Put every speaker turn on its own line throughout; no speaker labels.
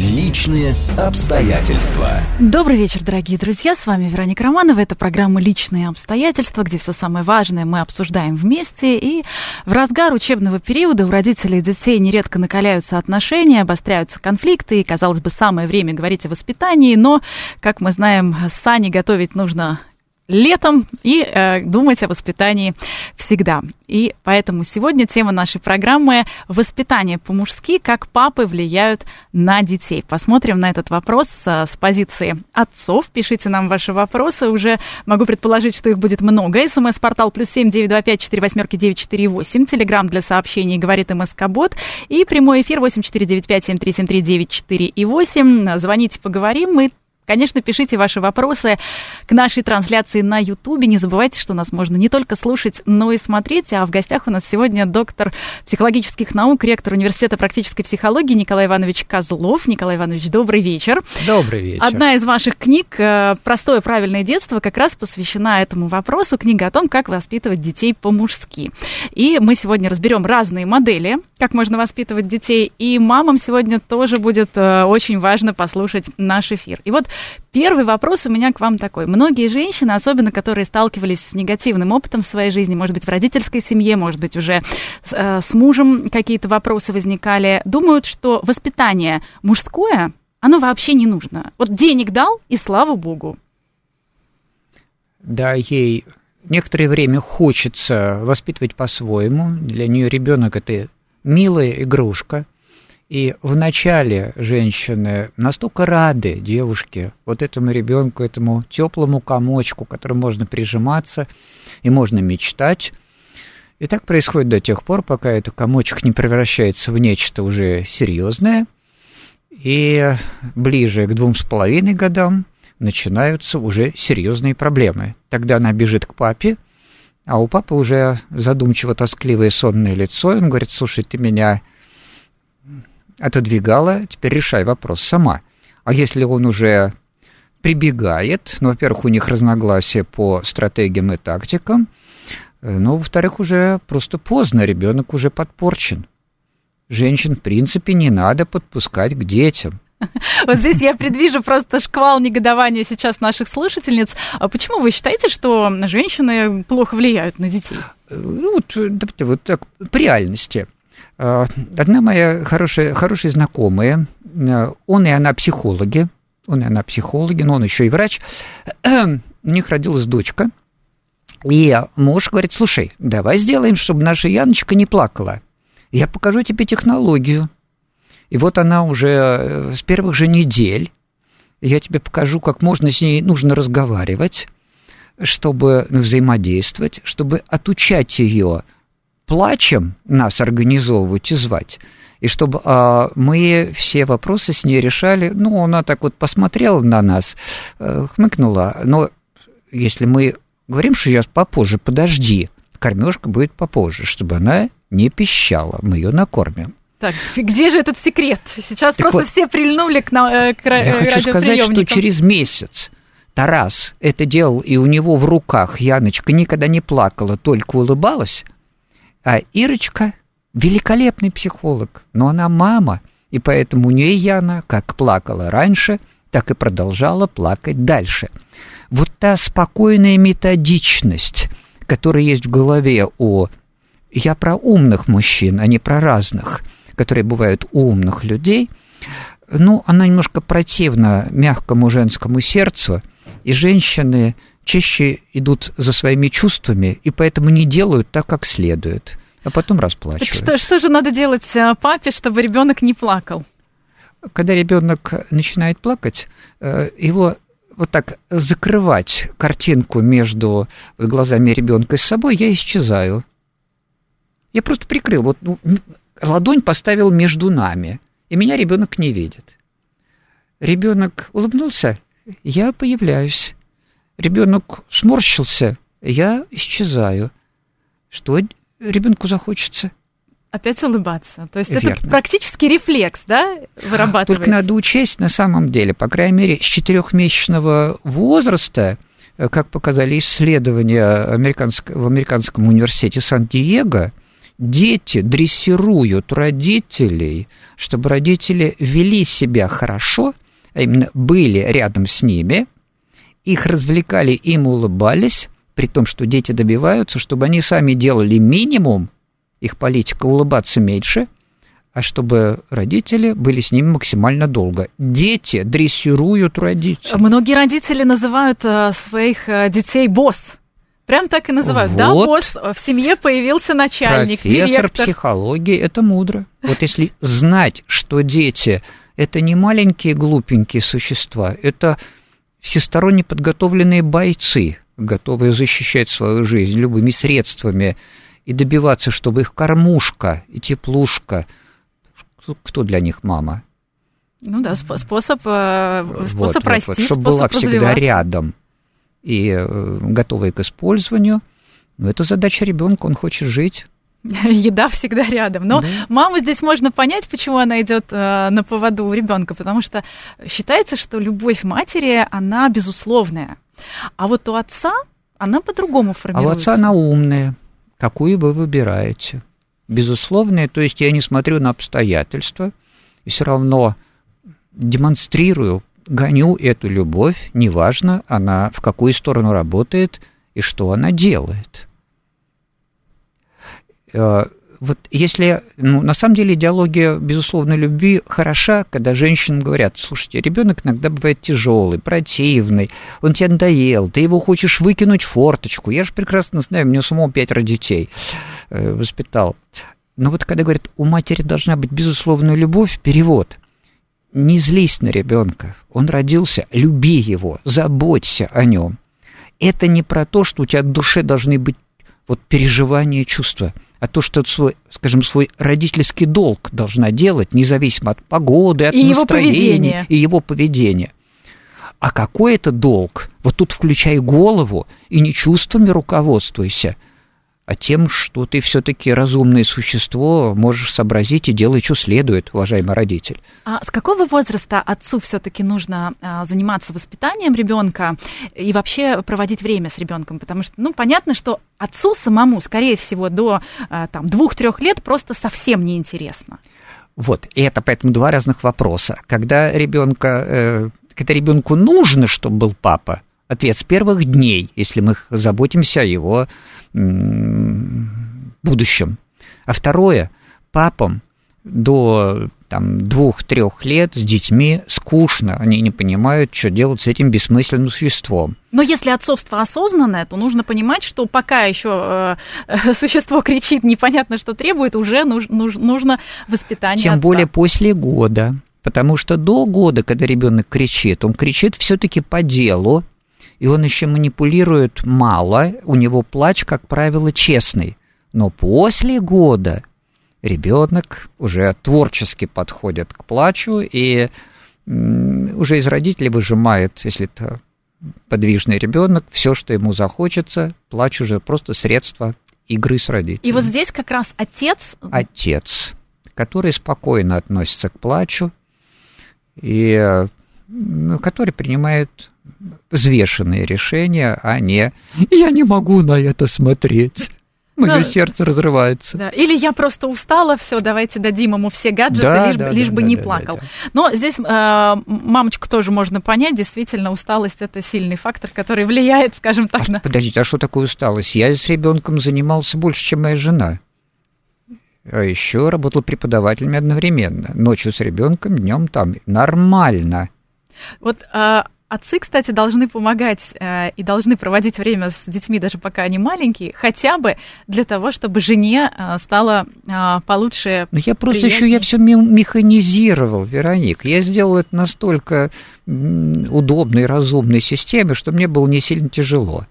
Личные обстоятельства.
Добрый вечер, дорогие друзья. С вами Вероника Романова. Это программа «Личные обстоятельства», где все самое важное мы обсуждаем вместе. И в разгар учебного периода у родителей и детей нередко накаляются отношения, обостряются конфликты. И, казалось бы, самое время говорить о воспитании. Но, как мы знаем, сани готовить нужно летом и э, думать о воспитании всегда. И поэтому сегодня тема нашей программы «Воспитание по-мужски. Как папы влияют на детей». Посмотрим на этот вопрос с, с позиции отцов. Пишите нам ваши вопросы. Уже могу предположить, что их будет много. СМС-портал плюс семь девять два пять четыре восьмерки девять четыре восемь. Телеграмм для сообщений говорит МСК Бот. И прямой эфир восемь четыре девять пять семь три семь три девять четыре и восемь. Звоните, поговорим. Мы Конечно, пишите ваши вопросы к нашей трансляции на Ютубе. Не забывайте, что нас можно не только слушать, но и смотреть. А в гостях у нас сегодня доктор психологических наук, ректор Университета практической психологии Николай Иванович Козлов. Николай Иванович, добрый вечер.
Добрый вечер.
Одна из ваших книг э, «Простое правильное детство» как раз посвящена этому вопросу. Книга о том, как воспитывать детей по-мужски. И мы сегодня разберем разные модели, как можно воспитывать детей. И мамам сегодня тоже будет э, очень важно послушать наш эфир. И вот Первый вопрос у меня к вам такой. Многие женщины, особенно которые сталкивались с негативным опытом в своей жизни, может быть, в родительской семье, может быть, уже э, с мужем какие-то вопросы возникали, думают, что воспитание мужское, оно вообще не нужно. Вот денег дал, и слава богу.
Да, ей некоторое время хочется воспитывать по-своему. Для нее ребенок это милая игрушка – и вначале женщины настолько рады девушке, вот этому ребенку, этому теплому комочку, которому можно прижиматься и можно мечтать. И так происходит до тех пор, пока этот комочек не превращается в нечто уже серьезное. И ближе к двум с половиной годам начинаются уже серьезные проблемы. Тогда она бежит к папе, а у папы уже задумчиво тоскливое сонное лицо. Он говорит, слушай, ты меня отодвигала, теперь решай вопрос сама. А если он уже прибегает, ну, во-первых, у них разногласия по стратегиям и тактикам, э, ну, во-вторых, уже просто поздно, ребенок уже подпорчен. Женщин, в принципе, не надо подпускать к детям.
Вот здесь я предвижу просто шквал негодования сейчас наших слушательниц. А почему вы считаете, что женщины плохо влияют на детей?
Э, ну, вот, вот так, по реальности – Э, одна моя хорошая, хорошая знакомая, э, он и она психологи, он и она психологи, но он еще и врач, у них родилась дочка, и муж говорит, слушай, давай сделаем, чтобы наша Яночка не плакала. Я покажу тебе технологию. И вот она уже э, с первых же недель, я тебе покажу, как можно с ней нужно разговаривать, чтобы взаимодействовать, чтобы отучать ее плачем нас организовывать и звать, и чтобы а, мы все вопросы с ней решали. Ну, она так вот посмотрела на нас, э, хмыкнула. Но если мы говорим, что сейчас попозже, подожди, кормежка будет попозже, чтобы она не пищала, мы ее накормим.
Так, где же этот секрет? Сейчас так просто вот, все прильнули к, на, э, к
Я хочу сказать, что через месяц Тарас это делал, и у него в руках Яночка никогда не плакала, только улыбалась, а Ирочка великолепный психолог, но она мама, и поэтому у нее Яна как плакала раньше, так и продолжала плакать дальше. Вот та спокойная методичность, которая есть в голове у... Я про умных мужчин, а не про разных, которые бывают у умных людей, ну, она немножко противна мягкому женскому сердцу, и женщины чаще идут за своими чувствами и поэтому не делают так, как следует, а потом расплачиваются.
Так что, что же надо делать э, папе, чтобы ребенок не плакал?
Когда ребенок начинает плакать, э, его вот так закрывать картинку между глазами ребенка и собой, я исчезаю. Я просто прикрыл, вот ну, ладонь поставил между нами, и меня ребенок не видит. Ребенок улыбнулся, я появляюсь. Ребенок сморщился, я исчезаю. Что ребенку захочется?
опять улыбаться. То есть Верно. это практически рефлекс, да, вырабатывается?
Только надо учесть на самом деле, по крайней мере, с четырехмесячного возраста, э, как показали исследования американск... в американском университете Сан-Диего, дети дрессируют родителей, чтобы родители вели себя хорошо, а именно были рядом с ними, их развлекали, им улыбались, при том, что дети добиваются, чтобы они сами делали минимум, их политика улыбаться меньше, а чтобы родители были с ними максимально долго. Дети дрессируют родителей.
Многие родители называют э, своих э, детей босс. Прям так и называют. Вот. Да, босс, в семье появился начальник,
Профессор
директор.
психологии, это мудро. Вот если знать, что дети – это не маленькие глупенькие существа, это всесторонне подготовленные бойцы, готовые защищать свою жизнь любыми средствами и добиваться, чтобы их кормушка и теплушка, кто для них мама?
Ну да, способ, способ вот, расти, вот, вот,
чтобы была всегда рядом и э, готовая к использованию. Но это задача ребенка, он хочет жить.
Еда всегда рядом. Но да. маму здесь можно понять, почему она идет э, на поводу у ребенка, потому что считается, что любовь матери, она безусловная. А вот у отца она по-другому формируется.
А у отца она умная. Какую вы выбираете? Безусловная, то есть я не смотрю на обстоятельства и все равно демонстрирую, гоню эту любовь, неважно, она в какую сторону работает и что она делает. Вот если, ну, на самом деле идеология безусловной любви хороша, когда женщинам говорят, слушайте, ребенок иногда бывает тяжелый, противный, он тебе надоел, ты его хочешь выкинуть в форточку. Я же прекрасно знаю, у меня самого пятеро детей э, воспитал. Но вот когда говорят, у матери должна быть безусловная любовь, перевод, не злись на ребенка, он родился, люби его, заботься о нем. Это не про то, что у тебя в душе должны быть вот переживания, чувства – а то, что свой, скажем, свой родительский долг должна делать, независимо от погоды, от
и
настроения
его
и его поведения. А какой это долг? Вот тут включай голову и не чувствами руководствуйся – а тем, что ты все-таки разумное существо, можешь сообразить и делать, что следует, уважаемый родитель.
А с какого возраста отцу все-таки нужно а, заниматься воспитанием ребенка и вообще проводить время с ребенком? Потому что, ну, понятно, что отцу самому, скорее всего, до а, там двух-трех лет просто совсем неинтересно.
Вот, и это поэтому два разных вопроса. Когда ребенка, э, когда ребенку нужно, чтобы был папа, ответ с первых дней, если мы заботимся о его будущем. А второе, папам до там, двух-трех лет с детьми скучно, они не понимают, что делать с этим бессмысленным существом.
Но если отцовство осознанное, то нужно понимать, что пока еще э, существо кричит, непонятно, что требует, уже нуж, нуж, нужно воспитание.
Тем
отца.
более после года. Потому что до года, когда ребенок кричит, он кричит все-таки по делу, и он еще манипулирует мало, у него плач, как правило, честный. Но после года ребенок уже творчески подходит к плачу и уже из родителей выжимает, если это подвижный ребенок, все, что ему захочется, плач уже просто средство игры с родителями.
И вот здесь как раз отец...
Отец, который спокойно относится к плачу и который принимает взвешенные решения, а не «я не могу на это смотреть». Мое ну, сердце разрывается.
Да. Или я просто устала, все, давайте дадим ему все гаджеты, да, лишь, да, лишь да, бы да, не да, плакал. Да, да. Но здесь э, мамочку тоже можно понять, действительно, усталость это сильный фактор, который влияет, скажем так,
а
на.
Подождите, а что такое усталость? Я с ребенком занимался больше, чем моя жена. А еще работал преподавателями одновременно. Ночью с ребенком, днем там. Нормально.
Вот э, Отцы, кстати, должны помогать э, и должны проводить время с детьми, даже пока они маленькие, хотя бы для того, чтобы жене э, стало э, получше.
Но я просто еще я все механизировал, Вероник. Я сделал это настолько удобной, разумной системе, что мне было не сильно тяжело.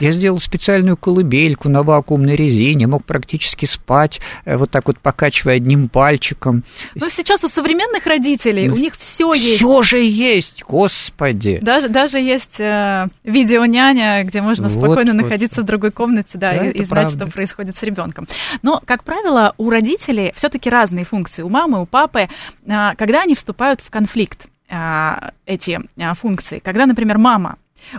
Я сделал специальную колыбельку на вакуумной резине, мог практически спать, э, вот так вот покачивая одним пальчиком.
Ну, сейчас у современных родителей, у них все есть.
Все же есть, господи.
Даже, даже есть э, видео-няня, где можно
Вот,
спокойно
вот.
находиться в другой комнате, да,
Да,
и, и знать,
правда.
что происходит с ребенком. Но, как правило, у родителей все-таки разные функции. У мамы, у папы, а, когда они вступают в конфликт, а, эти а, функции. Когда, например, мама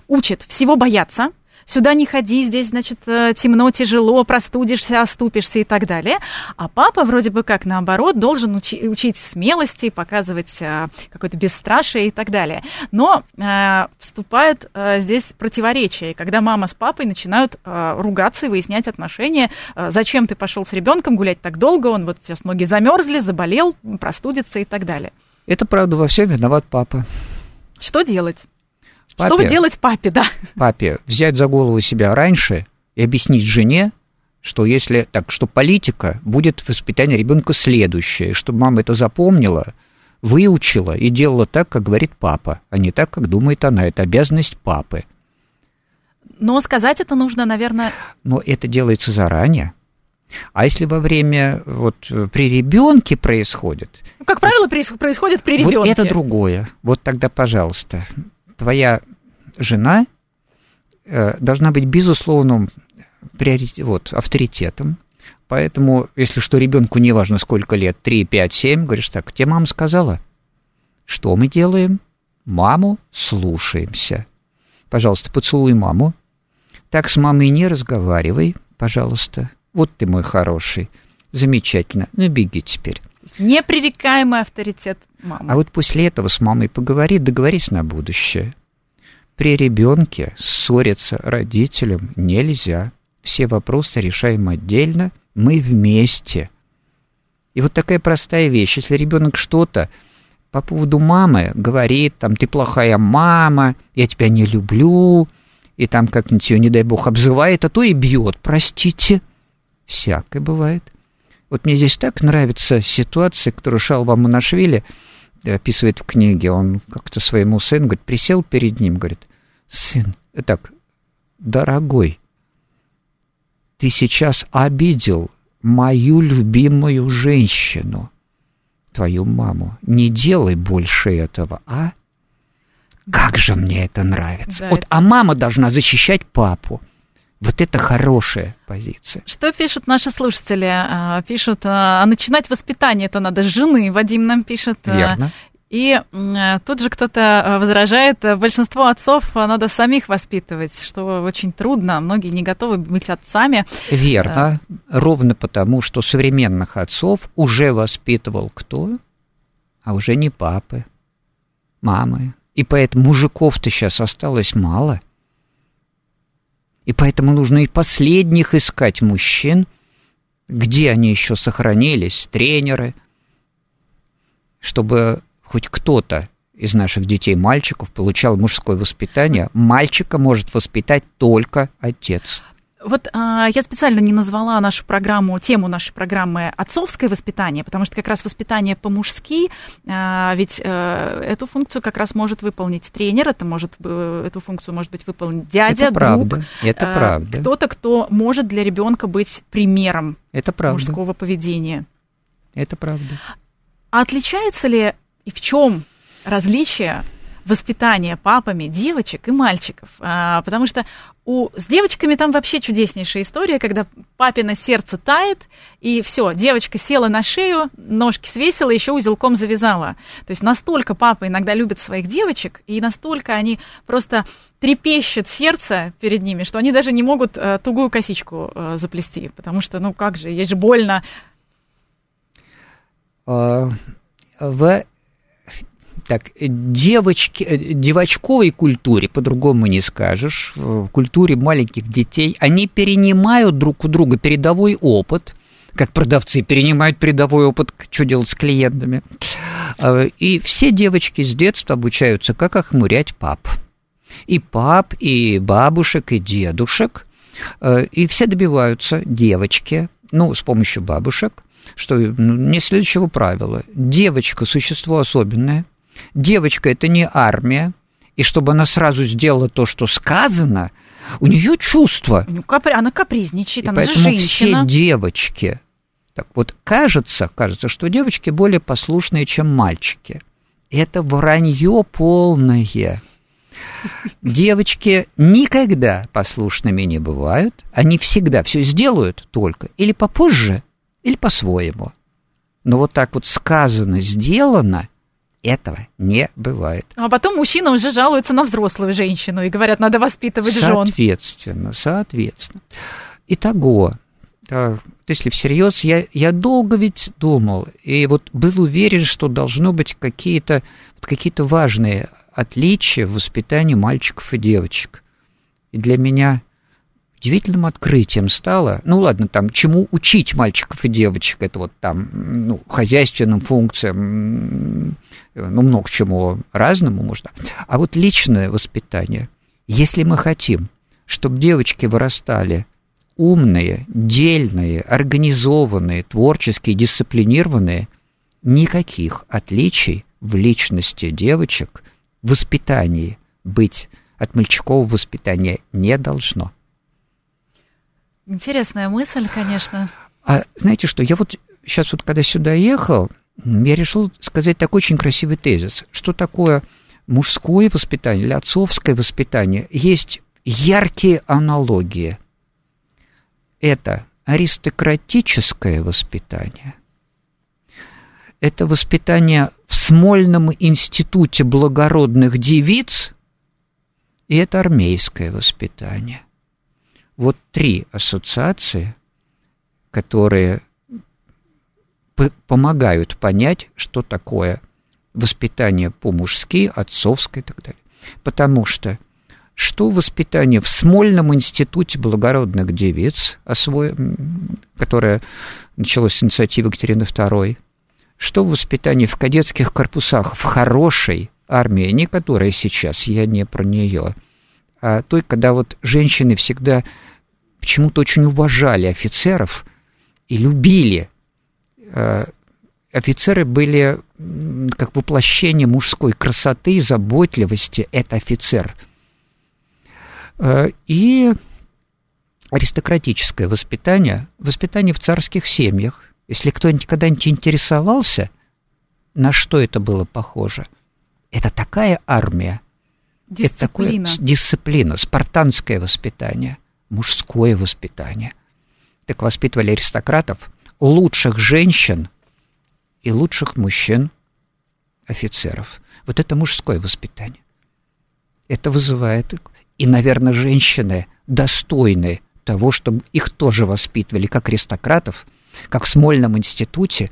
учит всего бояться, сюда не ходи, здесь, значит, э, темно, тяжело, простудишься, оступишься и так далее. А папа вроде бы как наоборот должен учи- учить смелости, показывать э, какое-то бесстрашие и так далее. Но э, вступает э, здесь противоречие, когда мама с папой начинают э, ругаться и выяснять отношения. Э, зачем ты пошел с ребенком гулять так долго? Он вот сейчас ноги замерзли, заболел, простудится и так далее.
Это правда, во всем виноват папа.
Что делать?
Папе,
Что бы делать папе, да?
папе взять за голову себя раньше и объяснить жене, что если так, что политика будет воспитание ребенка следующее, чтобы мама это запомнила, выучила и делала так, как говорит папа, а не так, как думает она. Это обязанность папы.
Но сказать это нужно, наверное,
Но это делается заранее. А если во время, вот при ребенке происходит,
ну, как правило, проис- происходит при ребенке.
вот это другое. Вот тогда, пожалуйста, твоя жена э, должна быть безусловным приоритет, вот, авторитетом. Поэтому, если что, ребенку не важно сколько лет, 3, 5, 7, говоришь так, тебе мама сказала, что мы делаем? Маму слушаемся. Пожалуйста, поцелуй маму. Так с мамой не разговаривай, пожалуйста. Вот ты мой хороший. Замечательно. Ну, беги теперь.
Непререкаемый авторитет мамы.
А вот после этого с мамой поговори, договорись на будущее. При ребенке ссориться родителям нельзя. Все вопросы решаем отдельно, мы вместе. И вот такая простая вещь. Если ребенок что-то по поводу мамы говорит, там, ты плохая мама, я тебя не люблю, и там как-нибудь ее, не дай бог, обзывает, а то и бьет, простите. Всякое бывает. Вот мне здесь так нравится ситуация, которую Шалва Манашвили описывает в книге. Он как-то своему сыну, говорит, присел перед ним, говорит, сын, э, так, дорогой, ты сейчас обидел мою любимую женщину, твою маму. Не делай больше этого, а? Как же мне это нравится.
Да,
вот,
это-
а мама должна защищать папу. Вот это хорошая позиция.
Что пишут наши слушатели? А, Пишут, а начинать воспитание это надо с жены. Вадим нам пишет. а,
Верно.
И а, тут же кто-то а, возражает, а, большинство отцов а, надо самих воспитывать, что очень трудно. Многие не готовы быть отцами.
Верно. Ровно потому, что современных отцов уже воспитывал кто? А уже не папы, мамы. И поэтому мужиков-то сейчас осталось мало. И поэтому нужно и последних искать мужчин, где они еще сохранились, тренеры, чтобы хоть кто-то из наших детей, мальчиков, получал мужское воспитание. Мальчика может воспитать только отец.
Вот а, я специально не назвала нашу программу, тему нашей программы «Отцовское воспитание», потому что как раз воспитание по-мужски, а, ведь а, эту функцию как раз может выполнить тренер, это может, э, эту функцию может быть выполнить дядя,
это правда,
друг,
это
а,
правда.
кто-то, кто может для ребенка быть примером
Это правда.
мужского поведения.
Это правда.
А отличается ли и в чем различие воспитания папами девочек и мальчиков? А, потому что у, с девочками там вообще чудеснейшая история, когда папино сердце тает, и все, девочка села на шею, ножки свесила, еще узелком завязала. То есть настолько папа иногда любит своих девочек, и настолько они просто трепещет сердце перед ними, что они даже не могут э, тугую косичку э, заплести, потому что, ну как же, ей же больно.
А, В так, девочки, э, девочковой культуре, по-другому не скажешь, в культуре маленьких детей, они перенимают друг у друга передовой опыт, как продавцы перенимают передовой опыт, что делать с клиентами. А, И все девочки с детства обучаются, как охмурять пап. И пап, и бабушек, и дедушек. Э, И все добиваются, девочки, ну, с помощью бабушек, что ну, не следующего правила. Девочка – существо особенное. Девочка – это не армия. И чтобы она сразу сделала то, что сказано, У нее чувства.
Она капризничает,
и
она
поэтому
же женщина.
все девочки, так вот кажется, кажется, что девочки более послушные, чем мальчики. Это вранье полное. Девочки никогда послушными не бывают. Они всегда все сделают только или попозже, или по-своему. Но вот так вот сказано, сделано, этого не бывает.
А потом мужчина уже жалуется на взрослую женщину и говорят, надо воспитывать жен.
Соответственно, соответственно. Итого, если всерьез, я, я долго ведь думал, и вот был уверен, что должно быть какие-то какие важные отличия в воспитании мальчиков и девочек. И для меня удивительным открытием стало, ну ладно, там, чему учить мальчиков и девочек, это вот там, ну, хозяйственным функциям, ну, много чему разному можно, а вот личное воспитание. Если мы хотим, чтобы девочки вырастали умные, дельные, организованные, творческие, дисциплинированные, никаких отличий в личности девочек, в воспитании быть от мальчиков воспитания не должно.
Интересная мысль, конечно.
А знаете что, я вот сейчас вот когда сюда ехал, я решил сказать такой очень красивый тезис. Что такое мужское воспитание или отцовское воспитание? Есть яркие аналогии – это аристократическое воспитание, это воспитание в Смольном институте благородных девиц, и это армейское воспитание. Вот три ассоциации, которые помогают понять, что такое воспитание по-мужски, отцовское и так далее. Потому что что воспитание в Смольном институте благородных девиц, которое началось с инициативы Екатерины II, что воспитание в кадетских корпусах в хорошей армии, не которая сейчас, я не про нее, а той, когда вот женщины всегда почему-то очень уважали офицеров и любили. А, офицеры были как воплощение мужской красоты и заботливости. Это офицер – Э, и аристократическое воспитание, воспитание в царских семьях. Если кто-нибудь когда-нибудь интересовался, на что это было похоже, это такая армия,
дисциплина.
это такое дисциплина, спартанское воспитание, мужское воспитание. Так воспитывали аристократов, лучших женщин и лучших мужчин, офицеров. Вот это мужское воспитание. Это вызывает и, наверное, женщины достойны того, чтобы их тоже воспитывали как аристократов, как в Смольном институте,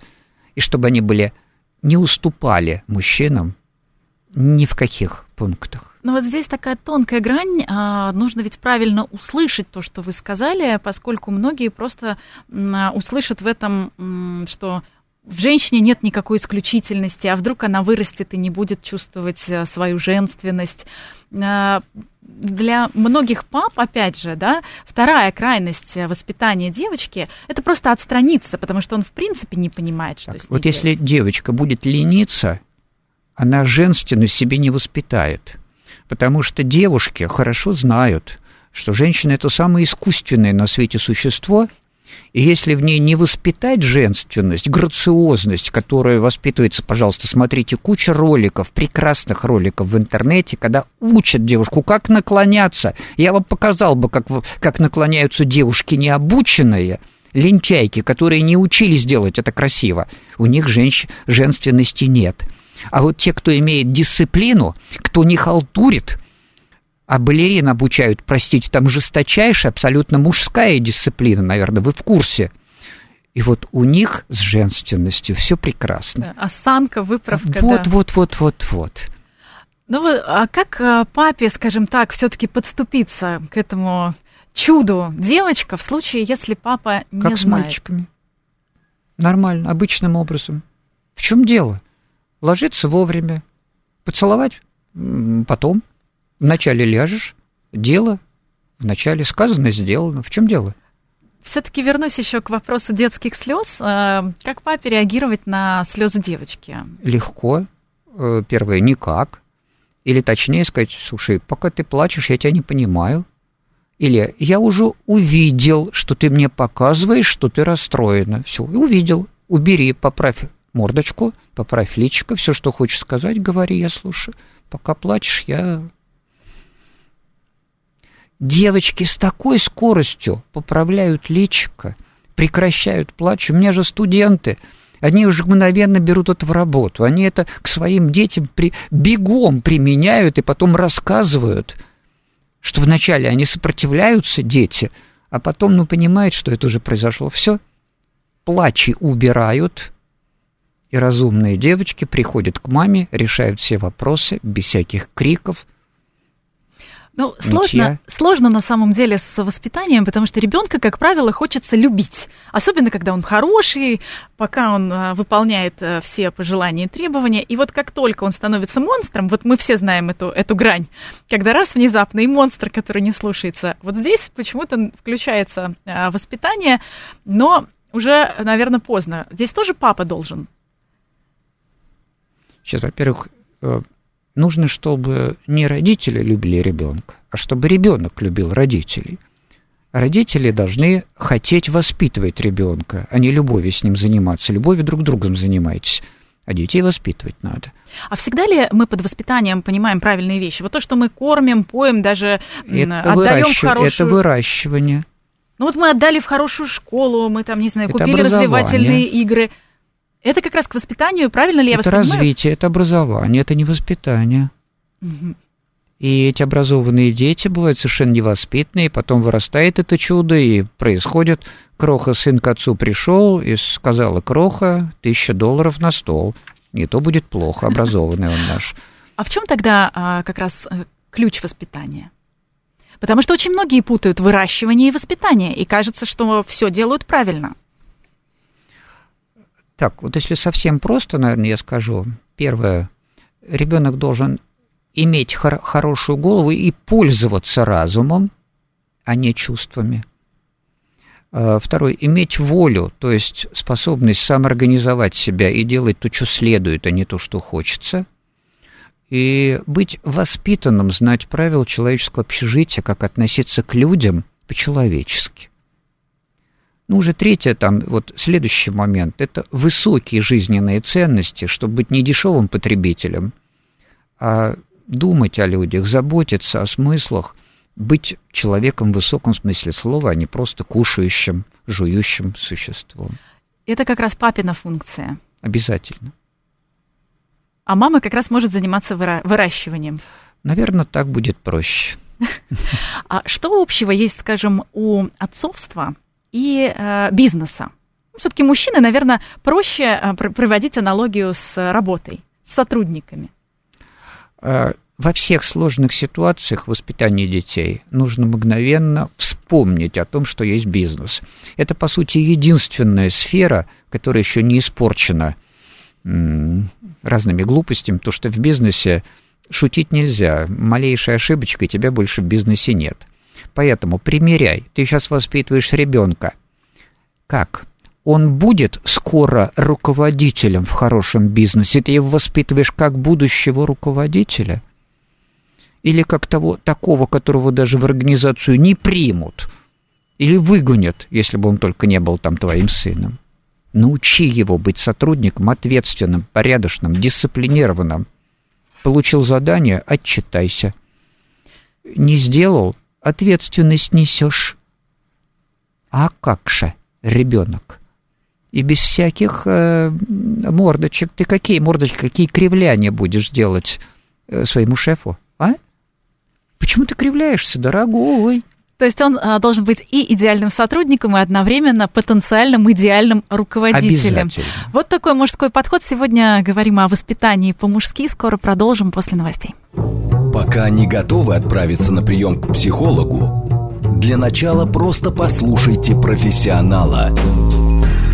и чтобы они были не уступали мужчинам ни в каких пунктах.
Но вот здесь такая тонкая грань. А, нужно ведь правильно услышать то, что вы сказали, поскольку многие просто а, услышат в этом, что в женщине нет никакой исключительности, а вдруг она вырастет и не будет чувствовать э, свою женственность. А, для многих пап, опять же, да, вторая крайность воспитания девочки – это просто отстраниться, потому что он в принципе не понимает, что так, с
ней Вот
делать.
если девочка будет лениться, она женственность себе не воспитает, потому что девушки хорошо знают, что женщина – это самое искусственное на свете существо – и если в ней не воспитать женственность, грациозность, которая воспитывается, пожалуйста, смотрите, куча роликов, прекрасных роликов в интернете, когда учат девушку, как наклоняться. Я вам показал бы, как, как наклоняются девушки необученные, лентяйки, которые не учились делать это красиво. У них женщ... женственности нет. А вот те, кто имеет дисциплину, кто не халтурит – а балерин обучают, простите, там жесточайшая, абсолютно мужская дисциплина, наверное, вы в курсе. И вот у них с женственностью все прекрасно.
Да, осанка, выправка.
Вот,
да.
вот, вот, вот, вот.
Ну а как а, папе, скажем так, все-таки подступиться к этому чуду девочка в случае, если папа не
как
знает?
Как с мальчиками. Нормально, обычным образом. В чем дело? Ложиться вовремя, поцеловать потом – Вначале ляжешь, дело, вначале сказано, сделано. В чем дело?
Все-таки вернусь еще к вопросу детских слез. Э, как папе реагировать на слезы девочки?
Легко. Э, первое, никак. Или точнее сказать, слушай, пока ты плачешь, я тебя не понимаю. Или я уже увидел, что ты мне показываешь, что ты расстроена. Все, увидел. Убери, поправь мордочку, поправь личико, все, что хочешь сказать, говори, я слушаю. Пока плачешь, я... Девочки с такой скоростью поправляют личико, прекращают плач. У меня же студенты, они уже мгновенно берут это в работу. Они это к своим детям при... бегом применяют и потом рассказывают – что вначале они сопротивляются, дети, а потом, ну, понимают, что это уже произошло. Все, плачи убирают, и разумные девочки приходят к маме, решают все вопросы без всяких криков –
ну, сложно, сложно на самом деле с воспитанием, потому что ребенка, как правило, хочется любить. Особенно, когда он хороший, пока он а, выполняет а, все пожелания и требования. И вот как только он становится монстром, вот мы все знаем эту, эту грань, когда раз внезапно и монстр, который не слушается, вот здесь почему-то включается а, воспитание, но уже, наверное, поздно. Здесь тоже папа должен.
Сейчас, во-первых, э, нужно, чтобы не родители любили ребенка, а чтобы ребенок любил родителей. Родители должны хотеть воспитывать ребенка, а не любовью с ним заниматься. Любовью друг другом занимайтесь. А детей воспитывать надо.
А всегда ли мы под воспитанием понимаем правильные вещи? Вот то, что мы кормим, поем, даже это отдаем выращив... хорошую...
Это выращивание.
Ну вот мы отдали в хорошую школу, мы там, не знаю, это купили развивательные игры – это как раз к воспитанию, правильно ли я
это
вас
Это развитие, это образование, это не воспитание. Угу. И эти образованные дети бывают совершенно невоспитанные, потом вырастает это чудо, и происходит, Кроха, сын к отцу пришел и сказала, Кроха, тысяча долларов на стол. Не то будет плохо, образованный он наш.
А в чем тогда а, как раз э, ключ воспитания? Потому что очень многие путают выращивание и воспитание, и кажется, что все делают правильно.
Так, вот если совсем просто, наверное, я скажу. Первое, ребенок должен иметь хор- хорошую голову и пользоваться разумом, а не чувствами. А, второе, иметь волю, то есть способность самоорганизовать себя и делать то, что следует, а не то, что хочется. И быть воспитанным, знать правила человеческого общежития, как относиться к людям по-человечески. Ну, уже третье, там, вот следующий момент, это высокие жизненные ценности, чтобы быть не дешевым потребителем, а думать о людях, заботиться о смыслах, быть человеком в высоком смысле слова, а не просто кушающим, жующим существом.
Это как раз папина функция.
Обязательно.
А мама как раз может заниматься выращиванием.
Наверное, так будет проще.
А что общего есть, скажем, у отцовства и э, бизнеса. Все-таки мужчины, наверное, проще э, проводить аналогию с работой, с сотрудниками.
Э, во всех сложных ситуациях воспитания детей нужно мгновенно вспомнить о том, что есть бизнес. Это, по сути, единственная сфера, которая еще не испорчена разными глупостями, то что в бизнесе шутить нельзя. Малейшая ошибочка, и тебя больше в бизнесе нет – Поэтому примеряй. Ты сейчас воспитываешь ребенка. Как? Он будет скоро руководителем в хорошем бизнесе. Ты его воспитываешь как будущего руководителя? Или как того, такого, которого даже в организацию не примут? Или выгонят, если бы он только не был там твоим сыном? Научи его быть сотрудником ответственным, порядочным, дисциплинированным. Получил задание – отчитайся. Не сделал ответственность несешь. А как же, ребенок? И без всяких э, мордочек. Ты какие мордочки, какие кривляния будешь делать э, своему шефу, а? Почему ты кривляешься, дорогой?
То есть он а, должен быть и идеальным сотрудником, и одновременно потенциальным идеальным руководителем. Вот такой мужской подход. Сегодня говорим о воспитании по-мужски. Скоро продолжим после новостей.
Пока не готовы отправиться на прием к психологу, для начала просто послушайте профессионала.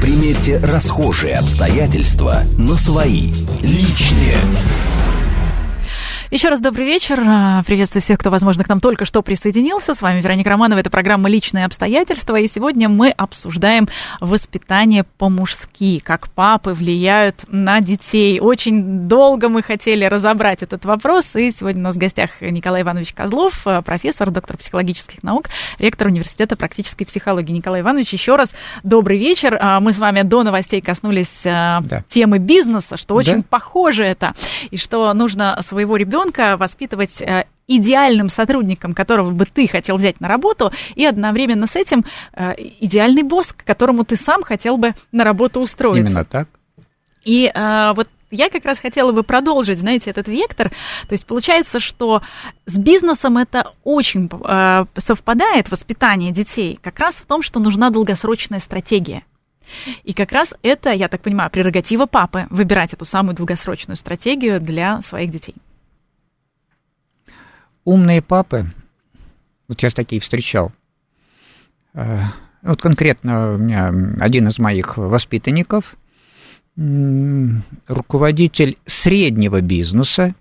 Примерьте расхожие обстоятельства на свои, личные.
Еще раз добрый вечер. А, приветствую всех, кто, возможно, к нам только что присоединился. С вами Вероника Романова. Это программа «Личные обстоятельства». И сегодня мы обсуждаем воспитание по-мужски, как папы влияют на детей. Очень долго мы хотели разобрать этот вопрос. И сегодня у нас в гостях Николай Иванович Козлов, а, профессор, доктор психологических наук, ректор Университета практической психологии. Николай Иванович, еще раз добрый вечер. А, мы с вами до новостей коснулись да. темы бизнеса, что очень да. похоже это, и что нужно своего ребенка ребенка воспитывать э, идеальным сотрудником, которого бы ты хотел взять на работу, и одновременно с этим э, идеальный босс, к которому ты сам хотел бы на работу устроиться.
Именно так.
И э, вот я как раз хотела бы продолжить, знаете, этот вектор. То есть получается, что с бизнесом это очень э, совпадает, воспитание детей, как раз в том, что нужна долгосрочная стратегия. И как раз это, я так понимаю, прерогатива папы выбирать эту самую долгосрочную стратегию для своих детей
умные папы, вот я такие встречал, э, вот конкретно у меня один из моих воспитанников, руководитель среднего бизнеса,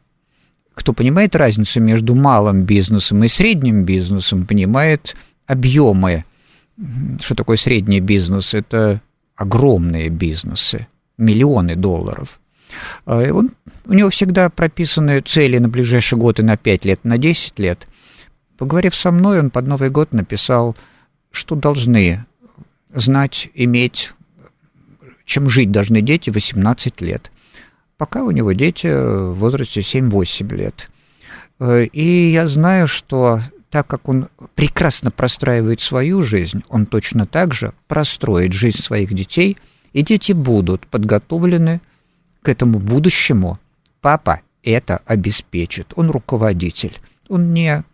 кто понимает разницу между малым бизнесом и средним бизнесом, понимает объемы. Что такое средний бизнес? Это огромные бизнесы, миллионы долларов. А, он, у него всегда прописаны цели на ближайший год и на 5 лет, на 10 лет. Поговорив со мной, он под Новый год написал, что должны знать, иметь, чем жить должны дети 18 лет. Пока у него дети в возрасте 7-8 лет. Э, и я знаю, что так как он прекрасно простраивает свою жизнь, он точно так же простроит жизнь своих детей, и дети будут подготовлены к этому будущему папа это обеспечит. Он руководитель. Он не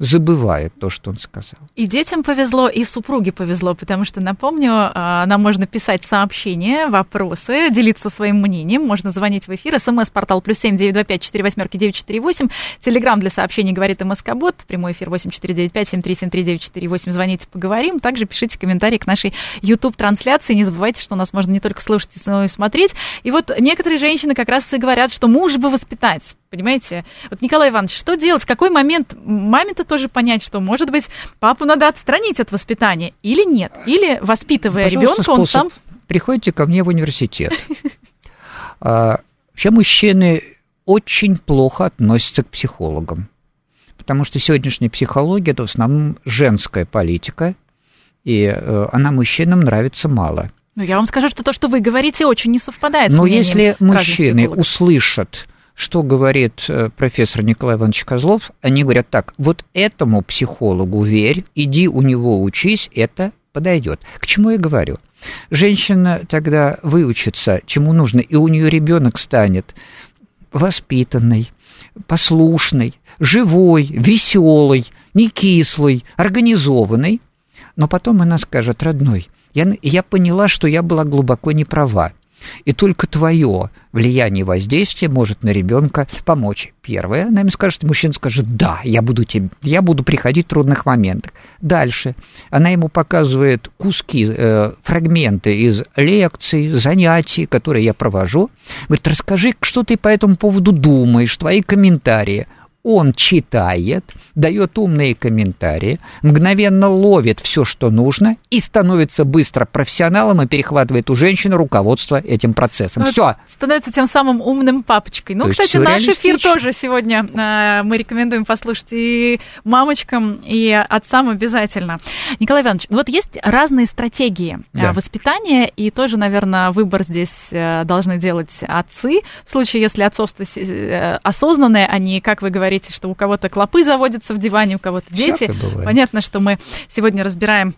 забывает то, что он сказал.
И детям повезло, и супруге повезло, потому что, напомню, а, нам можно писать сообщения, вопросы, делиться своим мнением, можно звонить в эфир, смс-портал плюс семь девять два пять четыре восьмерки девять четыре восемь, телеграмм для сообщений говорит МСК-бот, прямой эфир восемь четыре девять пять семь три семь три девять четыре восемь, звоните, поговорим, также пишите комментарии к нашей YouTube-трансляции, не забывайте, что нас можно не только слушать, но и смотреть. И вот некоторые женщины как раз и говорят, что муж бы воспитать, Понимаете? Вот, Николай Иванович, что делать? В какой момент маме-то тоже понять, что, может быть, папу надо отстранить от воспитания или нет? Или, воспитывая ребенка, он сам...
Приходите ко мне в университет. А, вообще мужчины очень плохо относятся к психологам. Потому что сегодняшняя психология – это в основном женская политика, и э, она мужчинам нравится мало.
Ну, я вам скажу, что то, что вы говорите, очень не совпадает
с Но если мужчины услышат что говорит э, профессор Николай Иванович Козлов? Они говорят так, вот этому психологу верь, иди у него учись, это подойдет. К чему я говорю? Женщина тогда выучится, чему нужно, и у нее ребенок станет воспитанный, послушный, живой, веселый, не кислый, организованный. Но потом она скажет, родной, я, я поняла, что я была глубоко не права. И только твое влияние и воздействие может на ребенка помочь. Первое, она ему скажет, мужчина скажет, да, я буду, тебе, я буду приходить в трудных моментах. Дальше она ему показывает куски, э, фрагменты из лекций, занятий, которые я провожу. Говорит, расскажи, что ты по этому поводу думаешь, твои комментарии он читает, дает умные комментарии, мгновенно ловит все, что нужно, и становится быстро профессионалом и перехватывает у женщины руководство этим процессом.
Ну, все. Становится тем самым умным папочкой. Ну, То кстати, наш эфир тоже сегодня э, мы рекомендуем послушать и мамочкам, и отцам обязательно. Николай Иванович, вот есть разные стратегии э, да. воспитания, и тоже, наверное, выбор здесь э, должны делать отцы. В случае, если отцовство э, осознанное, а не, как вы говорите, говорите, что у кого-то клопы заводятся в диване, у кого-то дети. Понятно, что мы сегодня разбираем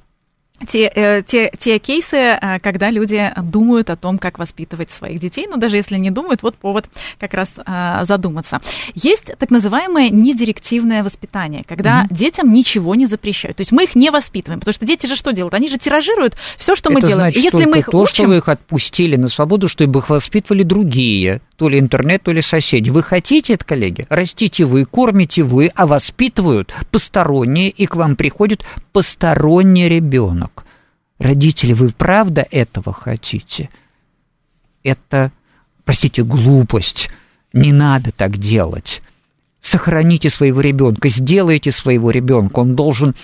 те, э, те, те кейсы, э, когда люди думают о том, как воспитывать своих детей, но даже если не думают, вот повод как раз э, задуматься. Есть так называемое недирективное воспитание, когда угу. детям ничего не запрещают. То есть мы их не воспитываем, потому что дети же что делают? Они же тиражируют все, что
Это
мы делаем.
Значит, если мы их то, учим... что вы их отпустили на свободу, чтобы их воспитывали другие, то ли интернет, то ли соседи. Вы хотите это, коллеги? Растите вы, кормите вы, а воспитывают посторонние, и к вам приходит посторонний ребенок. Родители, вы правда этого хотите? Это, простите, глупость. Не надо так делать. сохраните своего ребенка, сделайте своего ребенка. Он должен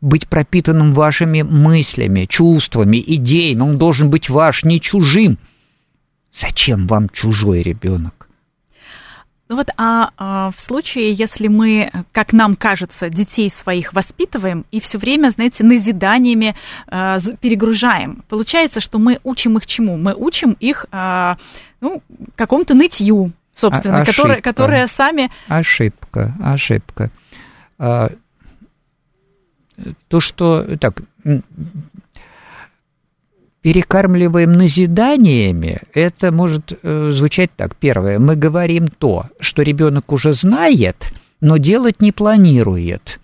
быть пропитанным вашими мыслями, чувствами, идеями. Он должен быть ваш, не чужим. Зачем вам чужой ребенок?
Ну вот, а, а в случае, если мы, как нам кажется, детей своих воспитываем и все время, знаете, назиданиями а, перегружаем, получается, что мы учим их чему? Мы учим их а, ну, какому-то нытью, собственно, ошибка. которые, которые сами...
Ошибка, ошибка. А, то, что... Так, перекармливаем назиданиями, это может э, звучать так. Первое, мы говорим то, что ребенок уже знает, но делать не планирует.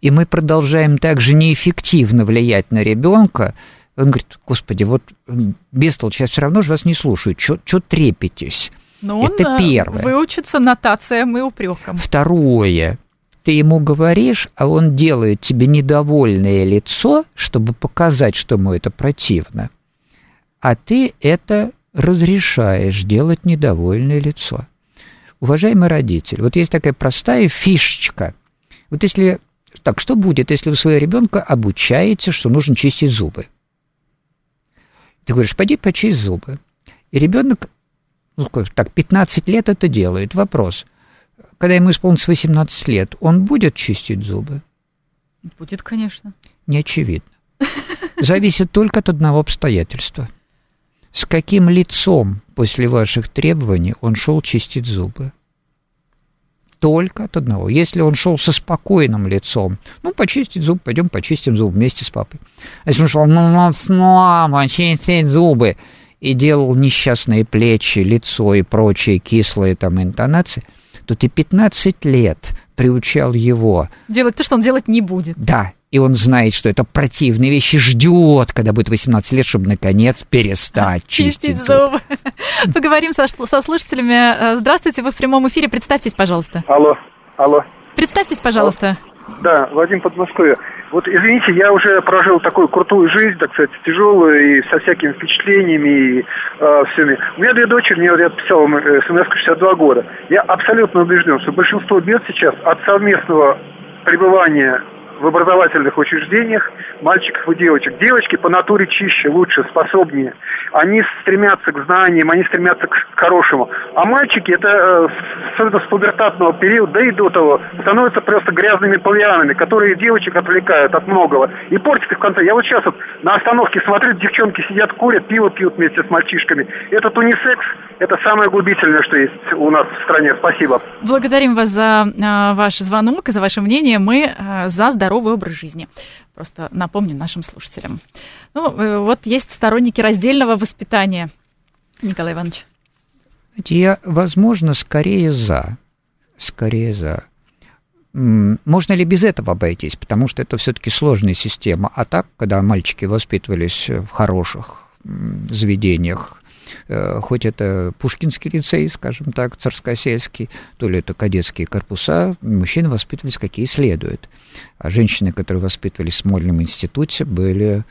И мы продолжаем также неэффективно влиять на ребенка. Он говорит, господи, вот без толча все равно же вас не слушают, что трепетесь?
Но ну, это он первое. выучится нотациям и упрекам.
Второе, ты ему говоришь, а он делает тебе недовольное лицо, чтобы показать, что ему это противно. А ты это разрешаешь делать недовольное лицо. Уважаемый родитель, вот есть такая простая фишечка. Вот если... Так, что будет, если вы своего ребенка обучаете, что нужно чистить зубы? Ты говоришь, пойди почисть зубы. И ребенок, ну, так, 15 лет это делает. Вопрос – когда ему исполнится 18 лет, он будет чистить зубы?
Будет, конечно.
Не очевидно. Зависит только от одного обстоятельства. С каким лицом после ваших требований он шел чистить зубы? Только от одного. Если он шел со спокойным лицом, ну, почистить зуб, пойдем почистим зуб вместе с папой. А если он шел, ну, снова почистить зубы, и делал несчастные плечи, лицо и прочие кислые там интонации – то ты 15 лет приучал его.
Делать то, что он делать не будет.
Да, и он знает, что это противные вещи, ждет, когда будет 18 лет, чтобы наконец перестать чистить, чистить зубы.
Поговорим со, со слушателями. Э, здравствуйте, вы в прямом эфире. Представьтесь, пожалуйста.
Алло, алло.
Представьтесь, пожалуйста.
Да, Вадим Подмосковье. Вот извините, я уже прожил такую крутую жизнь, так сказать, тяжелую и со всякими впечатлениями и э, всеми. У меня две дочери, мне я писал смс 62 года. Я абсолютно убежден, что большинство бед сейчас от совместного пребывания в образовательных учреждениях мальчиков и девочек. Девочки по натуре чище, лучше, способнее. Они стремятся к знаниям, они стремятся к хорошему. А мальчики, это э, особенно с пубертатного периода, да и до того, становятся просто грязными павианами, которые девочек отвлекают от многого. И портят их в конце. Я вот сейчас вот на остановке смотрю, девчонки сидят, курят, пиво пьют вместе с мальчишками. Этот унисекс, это самое губительное, что есть у нас в стране. Спасибо.
Благодарим вас за э, ваш звонок и за ваше мнение. Мы э, за здоровье здоровый образ жизни. Просто напомню нашим слушателям. Ну, э, вот есть сторонники раздельного воспитания. Николай Иванович.
Я, возможно, скорее за. Скорее за. Можно ли без этого обойтись? Потому что это все-таки сложная система. А так, когда мальчики воспитывались в хороших заведениях, хоть это Пушкинский лицей, скажем так, царскосельский, то ли это кадетские корпуса, мужчины воспитывались какие следует. А женщины, которые воспитывались в Смольном институте, были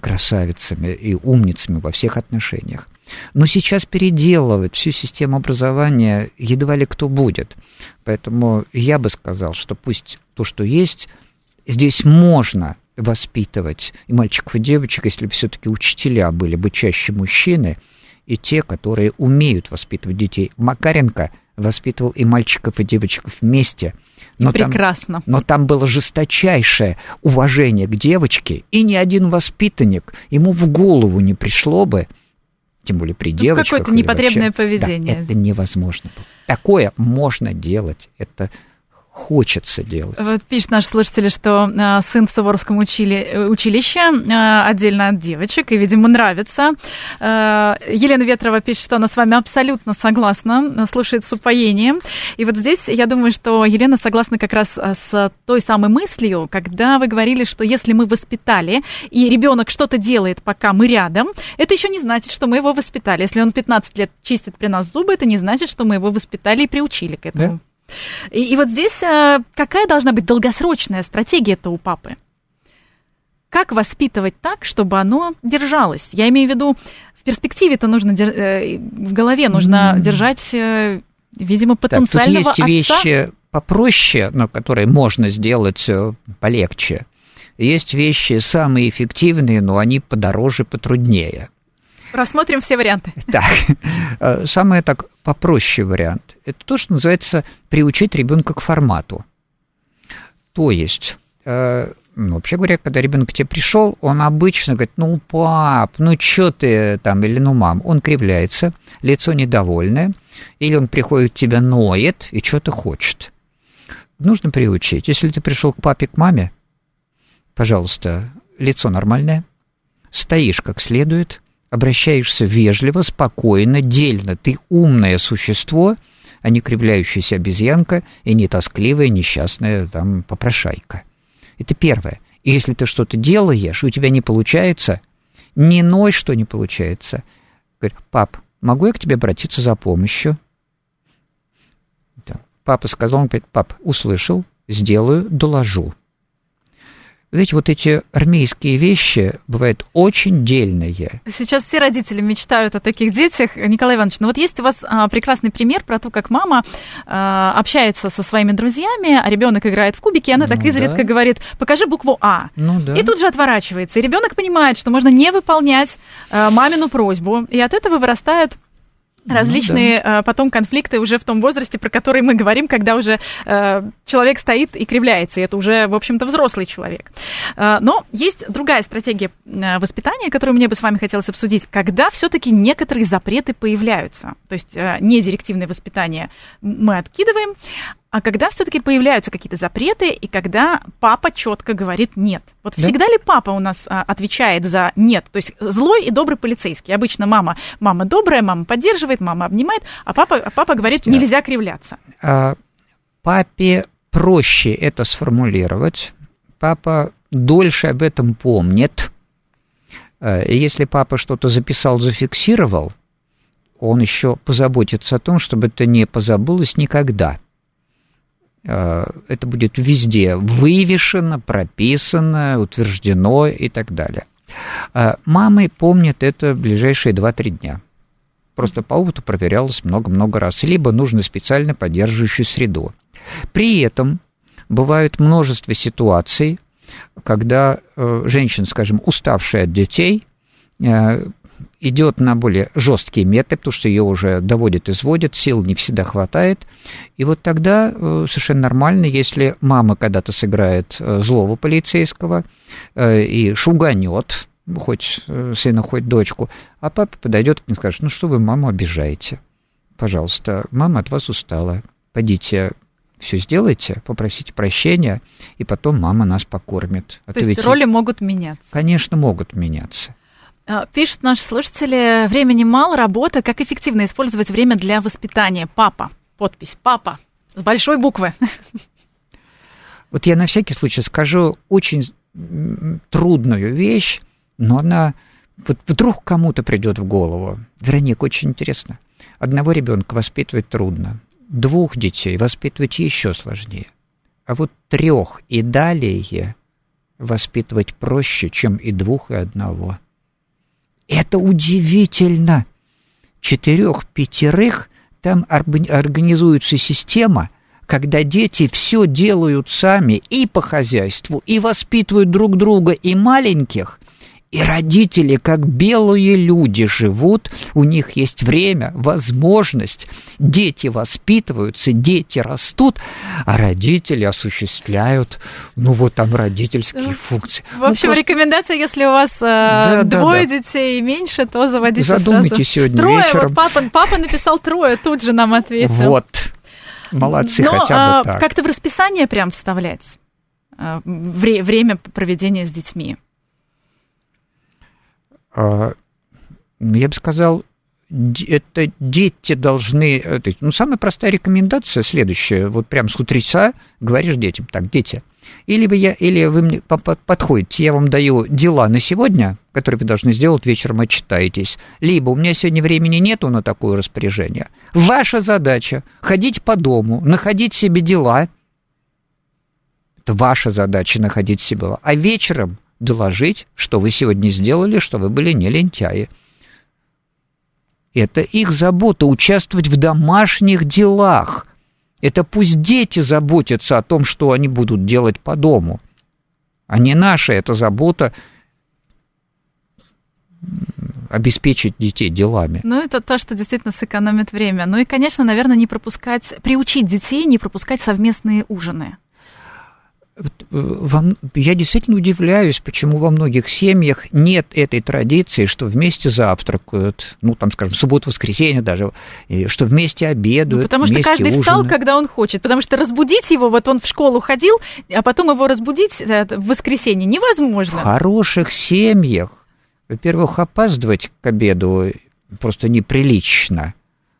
красавицами и умницами во всех отношениях. Но сейчас переделывать всю систему образования едва ли кто будет. Поэтому я бы сказал, что пусть то, что есть, здесь можно воспитывать и мальчиков, и девочек, если все-таки учителя были бы чаще мужчины – и те, которые умеют воспитывать детей. Макаренко воспитывал и мальчиков, и девочек вместе.
Но прекрасно.
Там, но там было жесточайшее уважение к девочке, и ни один воспитанник ему в голову не пришло бы, тем более при ну, девочках.
Какое-то непотребное вообще, поведение.
Да, это невозможно. Такое можно делать. Это хочется делать.
Вот пишут наши слушатели, что э, сын в Суворовском учили, э, училище э, отдельно от девочек, и, видимо, нравится. Э, Елена Ветрова пишет, что она с вами абсолютно согласна, слушает с упоением. И вот здесь я думаю, что Елена согласна как раз с той самой мыслью, когда вы говорили, что если мы воспитали, и ребенок что-то делает, пока мы рядом, это еще не значит, что мы его воспитали. Если он 15 лет чистит при нас зубы, это не значит, что мы его воспитали и приучили к этому. Да? И, и вот здесь э, какая должна быть долгосрочная стратегия-то у папы? Как воспитывать так, чтобы оно держалось? Я имею в виду, в перспективе-то нужно, э, в голове нужно mm. держать, э, видимо, потенциального
так, тут есть
отца.
вещи попроще, но которые можно сделать полегче. Есть вещи самые эффективные, но они подороже, потруднее.
Рассмотрим все варианты.
Так, э, самый так попроще вариант – это то, что называется приучить ребенка к формату. То есть, э, ну, вообще говоря, когда ребенок к тебе пришел, он обычно говорит, ну, пап, ну, что ты там, или ну, мам, он кривляется, лицо недовольное, или он приходит к тебе, ноет и что-то хочет. Нужно приучить. Если ты пришел к папе, к маме, пожалуйста, лицо нормальное, стоишь как следует, обращаешься вежливо, спокойно, дельно. Ты умное существо, а не кривляющаяся обезьянка и не тоскливая, несчастная там попрошайка. Это первое. И если ты что-то делаешь, у тебя не получается, не ной, что не получается. Говорит, пап, могу я к тебе обратиться за помощью? Папа сказал, он говорит, пап, услышал, сделаю, доложу. Знаете, вот эти армейские вещи бывают очень дельные.
Сейчас все родители мечтают о таких детях. Николай Иванович, ну вот есть у вас а, прекрасный пример про то, как мама а, общается со своими друзьями, а ребенок играет в кубики, и она ну, так изредка да. говорит, покажи букву А. Ну, да. И тут же отворачивается. И ребенок понимает, что можно не выполнять а, мамину просьбу. И от этого вырастают различные ну, да. потом конфликты уже в том возрасте, про который мы говорим, когда уже э, человек стоит и кривляется, и это уже, в общем-то, взрослый человек. Э, но есть другая стратегия воспитания, которую мне бы с вами хотелось обсудить, когда все-таки некоторые запреты появляются. То есть э, не директивное воспитание мы откидываем, а когда все-таки появляются какие-то запреты, и когда папа четко говорит нет. Вот да? всегда ли папа у нас а, отвечает за нет? То есть злой и добрый полицейский. Обычно мама, мама добрая, мама поддерживает, мама обнимает, а папа, а папа говорит, нельзя кривляться. А,
папе проще это сформулировать. Папа дольше об этом помнит. Э, если папа что-то записал, зафиксировал, он еще позаботится о том, чтобы это не позабылось никогда. Э, это будет везде вывешено, прописано, утверждено и так далее. Э, мамы помнят это ближайшие 2-3 дня. Просто по опыту проверялось много-много раз. Либо нужно специально поддерживающую среду. При этом бывает множество ситуаций, когда э, женщина, скажем, уставшая от детей, идет на более жесткие методы, потому что ее уже доводят, изводят, сил не всегда хватает. И вот тогда э, совершенно нормально, если мама когда-то сыграет э, злого полицейского э, и шуганет, хоть сына, хоть дочку, а папа подойдет и скажет, ну что вы маму обижаете? Пожалуйста, мама от вас устала, пойдите все сделайте, попросите прощения, и потом мама нас покормит.
А То есть ведь... роли могут меняться?
Конечно, могут меняться.
А, пишут наши слушатели, времени мало, работа. Как эффективно использовать время для воспитания? Папа. Подпись «Папа» с большой буквы.
Вот я на всякий случай скажу очень трудную вещь, но она вот вдруг кому-то придет в голову. Вероника, очень интересно. Одного ребенка воспитывать трудно, двух детей воспитывать еще сложнее. А вот трех и далее воспитывать проще, чем и двух, и одного. Это удивительно. Четырех-пятерых там организуется система, когда дети все делают сами и по хозяйству, и воспитывают друг друга, и маленьких, и родители, как белые люди, живут, у них есть время, возможность, дети воспитываются, дети растут, а родители осуществляют, ну вот там родительские ну, функции.
В общем, ну, просто... рекомендация, если у вас э, да, двое да, да. детей и меньше, то заводите
Задумайте сразу. сегодня
трое,
вечером.
Вот папа, папа написал трое, тут же нам ответил.
Вот. Молодцы, Но, хотя бы а, так.
как-то в расписание прям вставлять э, время проведения с детьми.
А, я бы сказал, это дети должны... ну, самая простая рекомендация следующая. Вот прям с утреца говоришь детям, так, дети, или вы, я, или вы мне подходите, я вам даю дела на сегодня, которые вы должны сделать, вечером отчитаетесь. Либо у меня сегодня времени нету на такое распоряжение. Ваша задача – ходить по дому, находить себе дела. Это ваша задача – находить себе дела. А вечером – доложить, что вы сегодня сделали, что вы были не лентяи. Это их забота участвовать в домашних делах. Это пусть дети заботятся о том, что они будут делать по дому, а не наша эта забота обеспечить детей делами.
Ну, это то, что действительно сэкономит время. Ну и, конечно, наверное, не пропускать, приучить детей не пропускать совместные ужины.
Э, я действительно удивляюсь, почему во многих семьях нет этой традиции, что вместе завтракают, ну, там, скажем, субботу-воскресенье даже, что вместе обедают,
ну, Потому что каждый
ужинают.
встал, когда он хочет, потому что разбудить его, вот он в школу ходил, а потом его разбудить э, в воскресенье невозможно.
В хороших семьях, во-первых, опаздывать к обеду просто неприлично,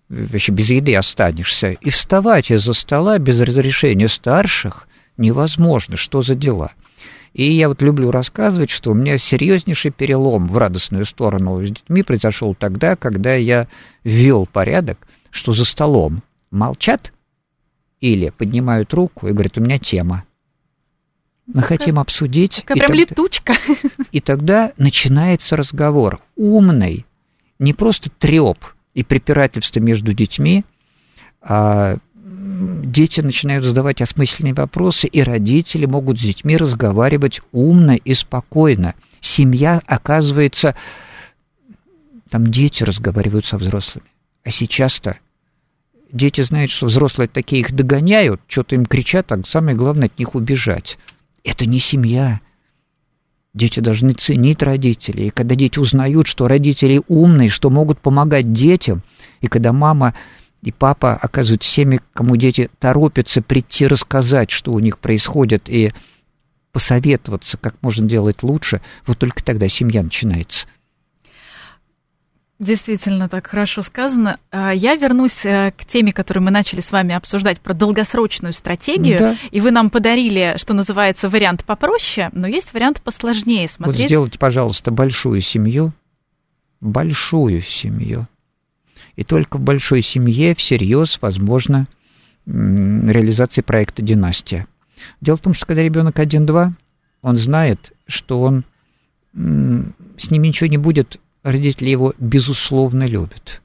вообще без еды останешься, и вставать из-за стола без разрешения старших невозможно, что за дела. И я вот люблю рассказывать, что у меня серьезнейший перелом в радостную сторону с детьми произошел тогда, когда я ввел порядок, что за столом молчат или поднимают руку и говорят, у меня тема. Мы хотим обсудить.
Как прям тогда, летучка.
И тогда начинается разговор. Умный, не просто треп и препирательство между детьми, а дети начинают задавать осмысленные вопросы, и родители могут с детьми разговаривать умно и спокойно. Семья, оказывается, там дети разговаривают со взрослыми. А сейчас-то дети знают, что взрослые такие их догоняют, что-то им кричат, а самое главное от них убежать. Это не семья. Дети должны ценить родителей. И когда дети узнают, что родители умные, что могут помогать детям, и когда мама и папа оказывают всеми, кому дети торопятся прийти рассказать, что у них происходит, и посоветоваться, как можно делать лучше, вот только тогда семья начинается.
Действительно, так хорошо сказано. А, я вернусь э, к теме, которую мы начали с вами обсуждать, про долгосрочную стратегию. Да. И вы нам подарили, что называется, вариант попроще, но есть вариант посложнее смотреть.
Вот сделайте, пожалуйста, большую семью, большую семью, и только в большой семье всерьез возможно реализация проекта «Династия». Дело в том, что когда ребенок 1-2, он знает, что он с ним ничего не будет, родители его безусловно любят.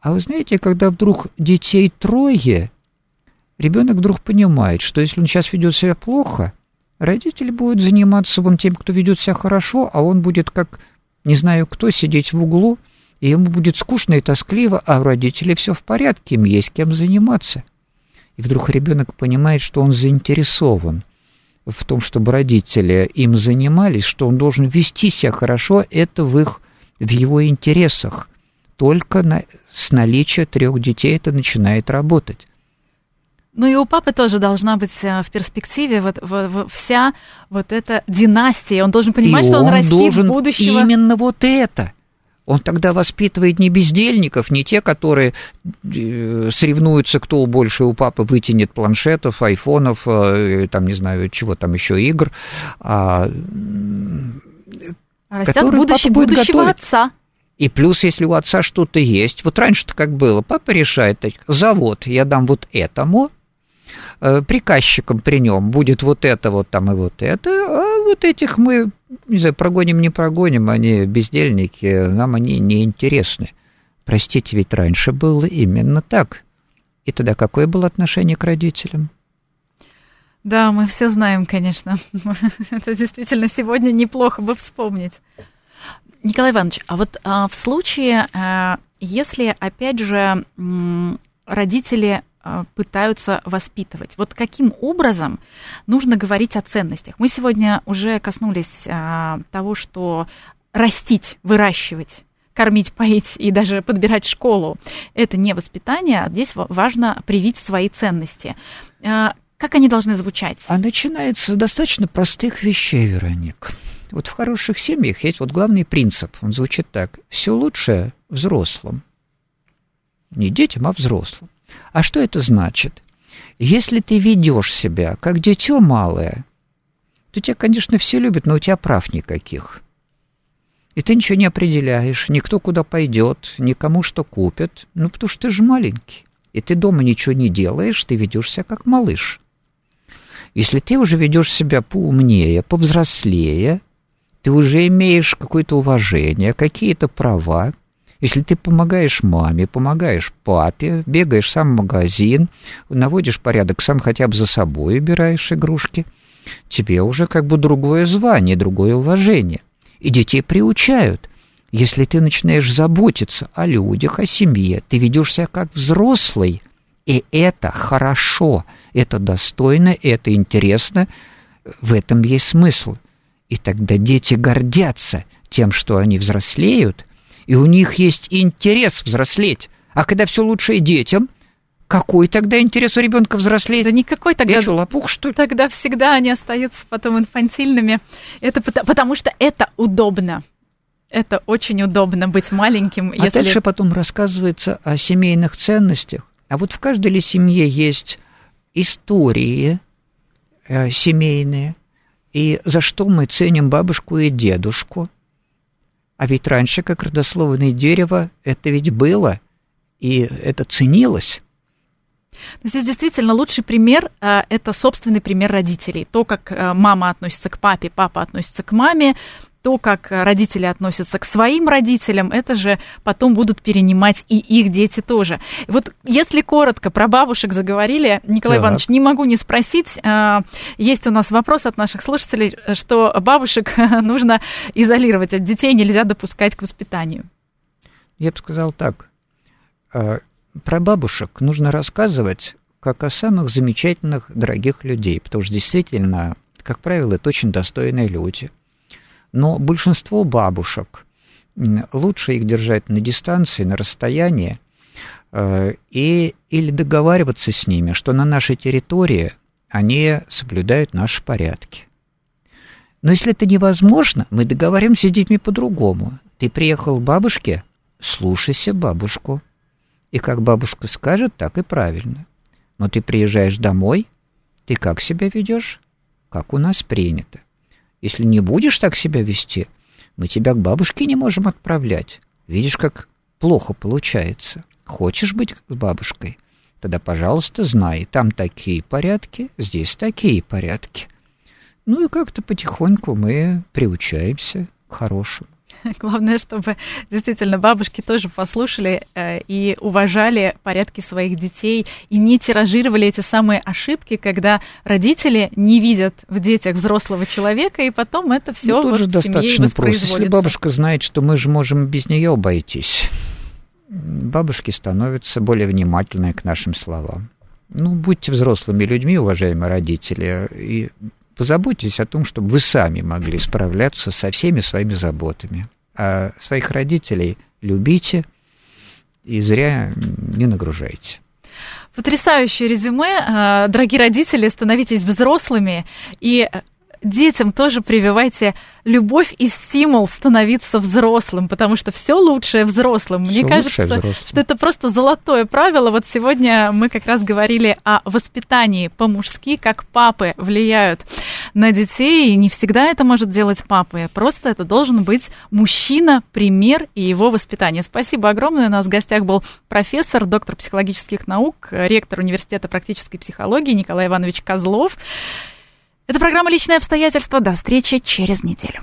А вы знаете, когда вдруг детей трое, ребенок вдруг понимает, что если он сейчас ведет себя плохо, родители будут заниматься вон тем, кто ведет себя хорошо, а он будет как не знаю кто сидеть в углу – и ему будет скучно и тоскливо, а у родителей все в порядке, им есть кем заниматься. И вдруг ребенок понимает, что он заинтересован в том, чтобы родители им занимались, что он должен вести себя хорошо, это в их в его интересах. Только на, с наличия трех детей это начинает работать.
Ну и у папы тоже должна быть э, в перспективе вот, вот, вся вот эта династия. Он должен понимать, и что он, он растит будущего.
Именно вот это. Он тогда воспитывает не бездельников, не те, которые э, соревнуются, кто больше у папы вытянет планшетов, айфонов, э, там, не знаю, чего там еще, игр, а,
а Растет будущий, будущего готовить. отца.
И плюс, если у отца что-то есть, вот раньше-то как было, папа решает, завод я дам вот этому, э, приказчиком при нем будет вот это вот там и вот это, а вот этих мы не знаю, прогоним, не прогоним, они бездельники, нам они не интересны. Простите, ведь раньше было именно так. И тогда какое было отношение к родителям?
Да, мы все знаем, конечно. Это действительно сегодня неплохо бы вспомнить. Николай Иванович, а вот а, в случае, а, если, опять же, родители пытаются воспитывать. Вот каким образом нужно говорить о ценностях? Мы сегодня уже коснулись а, того, что растить, выращивать кормить, поить и даже подбирать школу. Это не воспитание, а здесь важно привить свои ценности. А, как они должны звучать?
А начинается с достаточно простых вещей, Вероник. Вот в хороших семьях есть вот главный принцип. Он звучит так. Все лучшее взрослым. Не детям, а взрослым. А что это значит? Если ты ведешь себя как дитё малое, то тебя, конечно, все любят, но у тебя прав никаких. И ты ничего не определяешь, никто куда пойдет, никому что купят, ну, потому что ты же маленький. И ты дома ничего не делаешь, ты ведешь себя как малыш. Если ты уже ведешь себя поумнее, повзрослее, ты уже имеешь какое-то уважение, какие-то права, Если ты помогаешь маме, помогаешь папе, бегаешь сам в магазин, наводишь порядок сам хотя бы за собой, убираешь игрушки, тебе уже как бы другое звание, другое уважение. И детей приучают. Если ты начинаешь заботиться о людях, о семье, ты ведешь себя как взрослый, и это хорошо, это достойно, это интересно, в этом есть смысл. И тогда дети гордятся тем, что они взрослеют, и у них есть интерес взрослеть. А когда все лучше и детям, какой тогда интерес у ребенка взрослеть?
Да никакой тогда.
Я что, лопух, что ли?
Тогда всегда они остаются потом инфантильными. Это потому что это удобно. Это очень удобно быть маленьким.
А если... дальше потом рассказывается о семейных ценностях. А вот в каждой ли семье есть истории э, семейные, и за что мы ценим бабушку и дедушку. А ведь раньше, как родословное дерево, это ведь было, и это ценилось.
Здесь действительно лучший пример э, – это собственный пример родителей. То, как э, мама относится к папе, папа относится к маме, то, как родители относятся к своим родителям, это же потом будут перенимать и их дети тоже. Вот если коротко про бабушек заговорили, Николай так. Иванович, не могу не спросить, э, есть у нас вопрос от наших слушателей, что бабушек нужно изолировать от детей, нельзя допускать к воспитанию.
Я бы сказал так, про бабушек нужно рассказывать как о самых замечательных, дорогих людей, потому что действительно, как правило, это очень достойные люди – но большинство бабушек, лучше их держать на дистанции, на расстоянии, э, и, или договариваться с ними, что на нашей территории они соблюдают наши порядки. Но если это невозможно, мы договариваемся с детьми по-другому. Ты приехал к бабушке, слушайся бабушку. И как бабушка скажет, так и правильно. Но ты приезжаешь домой, ты как себя ведешь? Как у нас принято. Если не будешь так себя вести, мы тебя к бабушке не можем отправлять. Видишь, как плохо получается. Хочешь быть с бабушкой? Тогда, пожалуйста, знай, там такие порядки, здесь такие порядки. Ну и как-то потихоньку мы приучаемся к хорошему.
Главное, чтобы действительно бабушки тоже послушали э, и уважали порядки своих детей и не тиражировали эти самые ошибки, когда родители не видят в детях взрослого человека, и потом это все ну,
вот тоже достаточно просто. Если бабушка знает, что мы же можем без нее обойтись, бабушки становятся более внимательны к нашим словам. Ну, будьте взрослыми людьми, уважаемые родители, и позаботьтесь о том, чтобы вы сами могли справляться со всеми своими заботами. А своих родителей любите и зря не нагружайте.
Потрясающее резюме. А, дорогие родители, становитесь взрослыми и детям тоже прививайте любовь и стимул становиться взрослым, потому что все лучшее взрослым. Мне всё кажется, взрослым. что это просто золотое правило. Вот сегодня мы как раз говорили о воспитании по-мужски, как папы влияют на детей, и не всегда это может делать папа. Просто это должен быть мужчина, пример и его воспитание. Спасибо огромное. У нас в гостях был профессор, доктор психологических наук, ректор Университета практической психологии Николай Иванович Козлов. Это программа «Личные обстоятельства». До встречи через неделю.